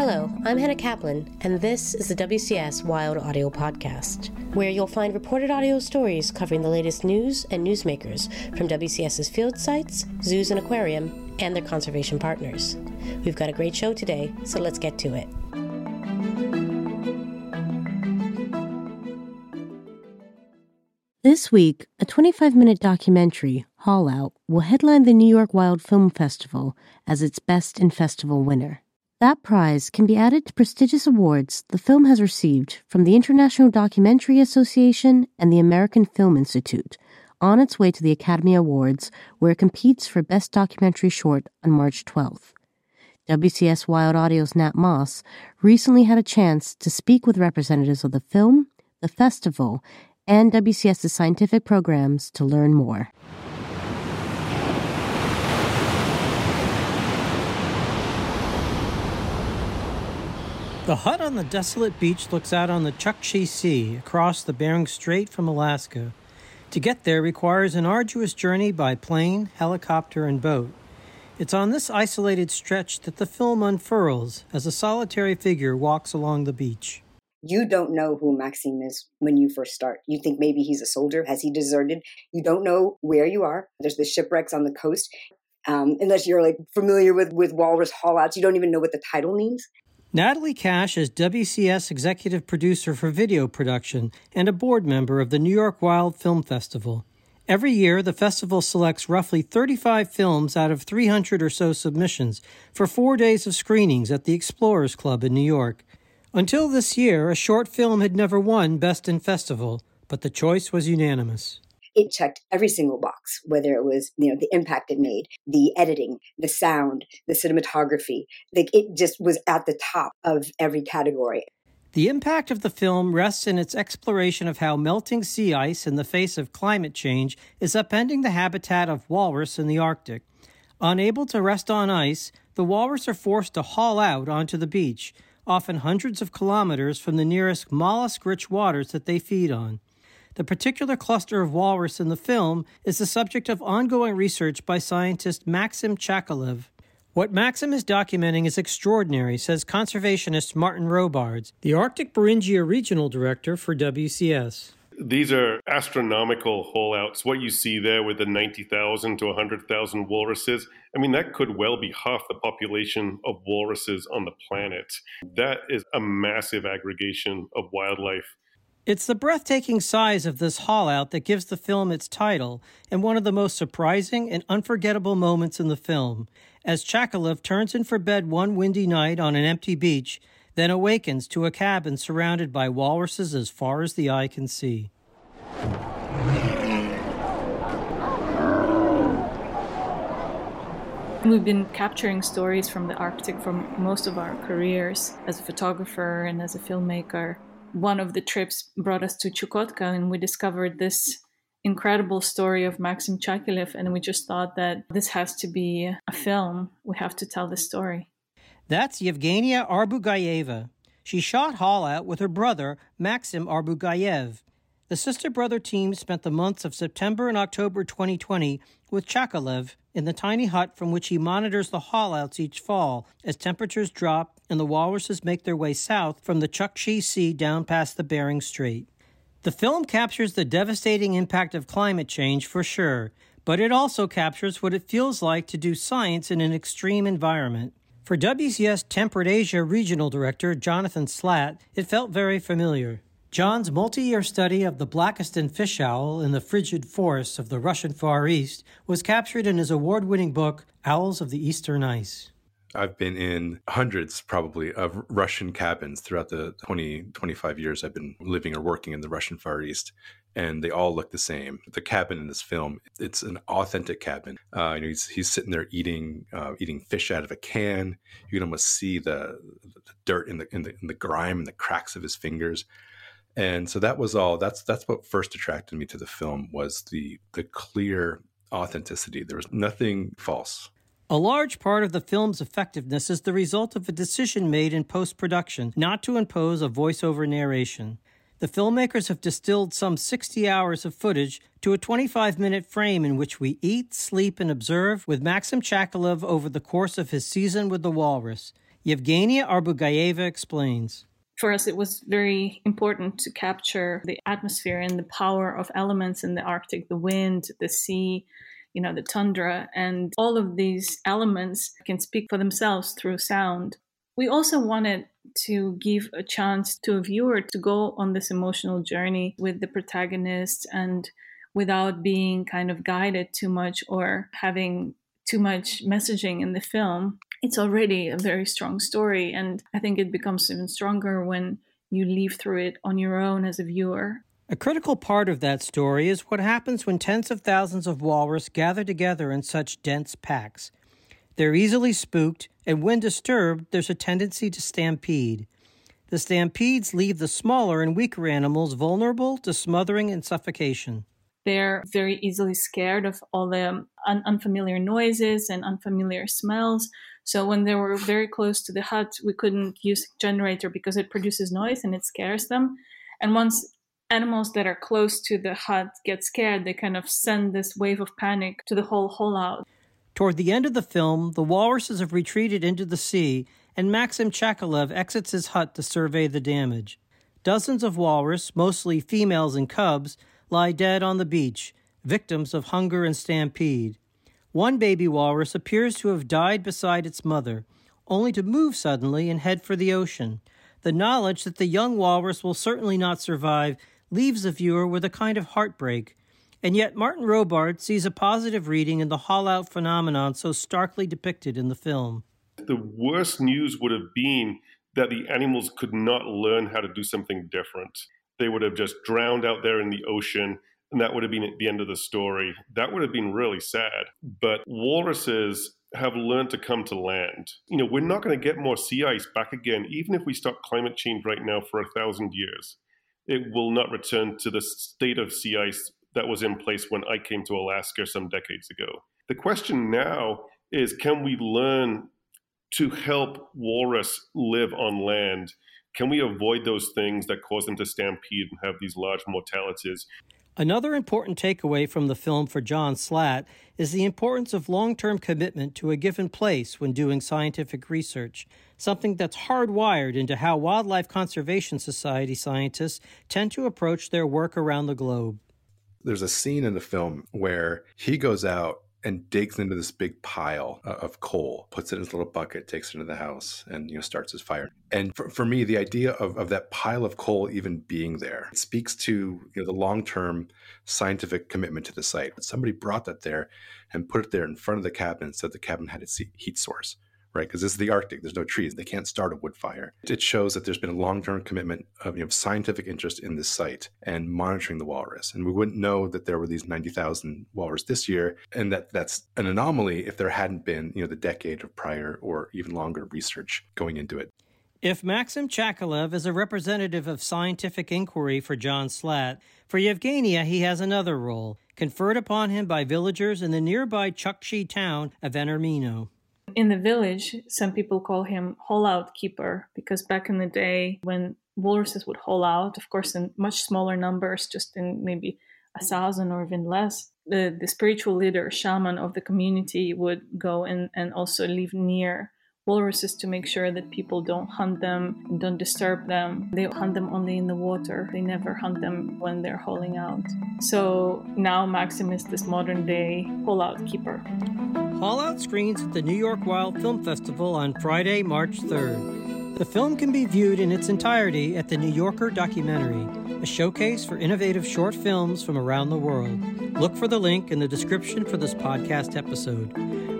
Hello, I'm Hannah Kaplan, and this is the WCS Wild Audio Podcast, where you'll find reported audio stories covering the latest news and newsmakers from WCS's field sites, zoos and aquarium, and their conservation partners. We've got a great show today, so let's get to it. This week, a 25 minute documentary, Haulout, will headline the New York Wild Film Festival as its Best in Festival winner. That prize can be added to prestigious awards the film has received from the International Documentary Association and the American Film Institute on its way to the Academy Awards, where it competes for Best Documentary Short on March 12th. WCS Wild Audio's Nat Moss recently had a chance to speak with representatives of the film, the festival, and WCS's scientific programs to learn more. The hut on the desolate beach looks out on the Chukchi Sea across the Bering Strait from Alaska. To get there requires an arduous journey by plane, helicopter, and boat. It's on this isolated stretch that the film unfurls as a solitary figure walks along the beach. You don't know who Maxime is when you first start. You think maybe he's a soldier. Has he deserted? You don't know where you are. There's the shipwrecks on the coast. Um, unless you're like familiar with with walrus haulouts, you don't even know what the title means. Natalie Cash is WCS executive producer for video production and a board member of the New York Wild Film Festival. Every year, the festival selects roughly 35 films out of 300 or so submissions for four days of screenings at the Explorers Club in New York. Until this year, a short film had never won Best in Festival, but the choice was unanimous it checked every single box, whether it was, you know, the impact it made, the editing, the sound, the cinematography. Like it just was at the top of every category. The impact of the film rests in its exploration of how melting sea ice in the face of climate change is upending the habitat of walrus in the Arctic. Unable to rest on ice, the walrus are forced to haul out onto the beach, often hundreds of kilometers from the nearest mollusk rich waters that they feed on. The particular cluster of walrus in the film is the subject of ongoing research by scientist Maxim Chakilev. What Maxim is documenting is extraordinary, says conservationist Martin Robards, the Arctic Beringia Regional Director for WCS. These are astronomical haulouts. What you see there with the 90,000 to 100,000 walruses, I mean, that could well be half the population of walruses on the planet. That is a massive aggregation of wildlife it's the breathtaking size of this haulout that gives the film its title and one of the most surprising and unforgettable moments in the film, as Chakilev turns in for bed one windy night on an empty beach, then awakens to a cabin surrounded by walruses as far as the eye can see. We've been capturing stories from the Arctic for most of our careers as a photographer and as a filmmaker one of the trips brought us to Chukotka and we discovered this incredible story of Maxim Chakilev and we just thought that this has to be a film. We have to tell the story. That's Yevgenia Arbugayeva. She shot Haul with her brother, Maxim Arbugayev. The sister brother team spent the months of September and October 2020 with Chakilev in the tiny hut from which he monitors the haulouts each fall as temperatures drop and the walruses make their way south from the Chukchi Sea down past the Bering Strait. The film captures the devastating impact of climate change for sure, but it also captures what it feels like to do science in an extreme environment. For WCS Temperate Asia Regional Director Jonathan Slaght, it felt very familiar. John's multi year study of the Blakiston fish owl in the frigid forests of the Russian Far East was captured in his award winning book, Owls of the Eastern Ice. I've been in hundreds, probably, of Russian cabins throughout the 20, 25 years I've been living or working in the Russian Far East. And they all look the same. The cabin in this film, it's an authentic cabin. Uh, you know, he's, he's sitting there eating uh, eating fish out of a can. You can almost see the, the dirt in the, in the in the grime and the cracks of his fingers and so that was all that's that's what first attracted me to the film was the the clear authenticity there was nothing false a large part of the film's effectiveness is the result of a decision made in post production not to impose a voiceover narration. The filmmakers have distilled some 60 hours of footage to a 25 minute frame in which we eat, sleep, and observe with Maxim Chakilev over the course of his season with the Walrus. Yevgenia Arbugayeva explains. For us, it was very important to capture the atmosphere and the power of elements in the Arctic the wind, the sea, you know, the tundra, and all of these elements can speak for themselves through sound. We also wanted to give a chance to a viewer to go on this emotional journey with the protagonist and without being kind of guided too much or having too much messaging in the film. It's already a very strong story, and I think it becomes even stronger when you leave through it on your own as a viewer. A critical part of that story is what happens when tens of thousands of walrus gather together in such dense packs. They're easily spooked, and when disturbed, there's a tendency to stampede. The stampedes leave the smaller and weaker animals vulnerable to smothering and suffocation. They're very easily scared of all the um, un- unfamiliar noises and unfamiliar smells. So when they were very close to the hut, we couldn't use generator because it produces noise and it scares them. And once animals that are close to the hut get scared, they kind of send this wave of panic to the whole hole out. Toward the end of the film, the walruses have retreated into the sea, and Maxim Chakilev exits his hut to survey the damage. Dozens of walrus, mostly females and cubs, lie dead on the beach, victims of hunger and stampede. One baby walrus appears to have died beside its mother, only to move suddenly and head for the ocean. The knowledge that the young walrus will certainly not survive leaves the viewer with a kind of heartbreak. And yet, Martin Robards sees a positive reading in the haul out phenomenon so starkly depicted in the film. The worst news would have been that the animals could not learn how to do something different. They would have just drowned out there in the ocean, and that would have been at the end of the story. That would have been really sad. But walruses have learned to come to land. You know, we're not going to get more sea ice back again, even if we stop climate change right now for a thousand years it will not return to the state of sea ice that was in place when I came to Alaska some decades ago. The question now is can we learn to help walrus live on land? Can we avoid those things that cause them to stampede and have these large mortalities? Another important takeaway from the film for John Slaght is the importance of long term commitment to a given place when doing scientific research, something that's hardwired into how Wildlife Conservation Society scientists tend to approach their work around the globe. There's a scene in the film where he goes out and digs into this big pile uh, of coal, puts it in his little bucket, takes it into the house, and you know starts his fire. And for, for me, the idea of, of that pile of coal even being there speaks to you know, the long term scientific commitment to the site. Somebody brought that there and put it there in front of the cabin and said the cabin had its heat source right? Because this is the Arctic. There's no trees. They can't start a wood fire. It shows that there's been a long-term commitment of you know, scientific interest in this site and monitoring the walrus. And we wouldn't know that there were these 90,000 walrus this year, and that that's an anomaly if there hadn't been you know the decade of prior or even longer research going into it. If Maxim Chakilev is a representative of scientific inquiry for John Slaght, for Yevgenia he has another role, conferred upon him by villagers in the nearby Chukchi town of Enurmino. In the village, some people call him hole out keeper because back in the day when walruses would hole out, of course, in much smaller numbers, just in maybe a thousand or even less, the, the spiritual leader, shaman of the community would go in and also live near walruses to make sure that people don't hunt them and don't disturb them. They hunt them only in the water. They never hunt them when they're holing out. So now Maxim is this modern day hole out keeper. Haulout screens at the New York Wild Film Festival on Friday, March 3rd. The film can be viewed in its entirety at the New Yorker Documentary, a showcase for innovative short films from around the world. Look for the link in the description for this podcast episode.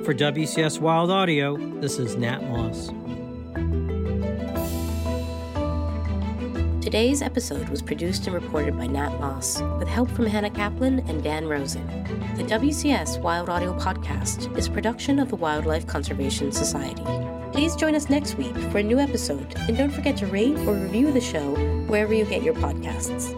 For WCS Wild Audio, this is Nat Moss. Today's episode was produced and reported by Nat Moss, with help from Hannah Kaplan and Dan Rosen. The WCS Wild Audio Podcast is production of the Wildlife Conservation Society. Please join us next week for a new episode, and don't forget to rate or review the show wherever you get your podcasts.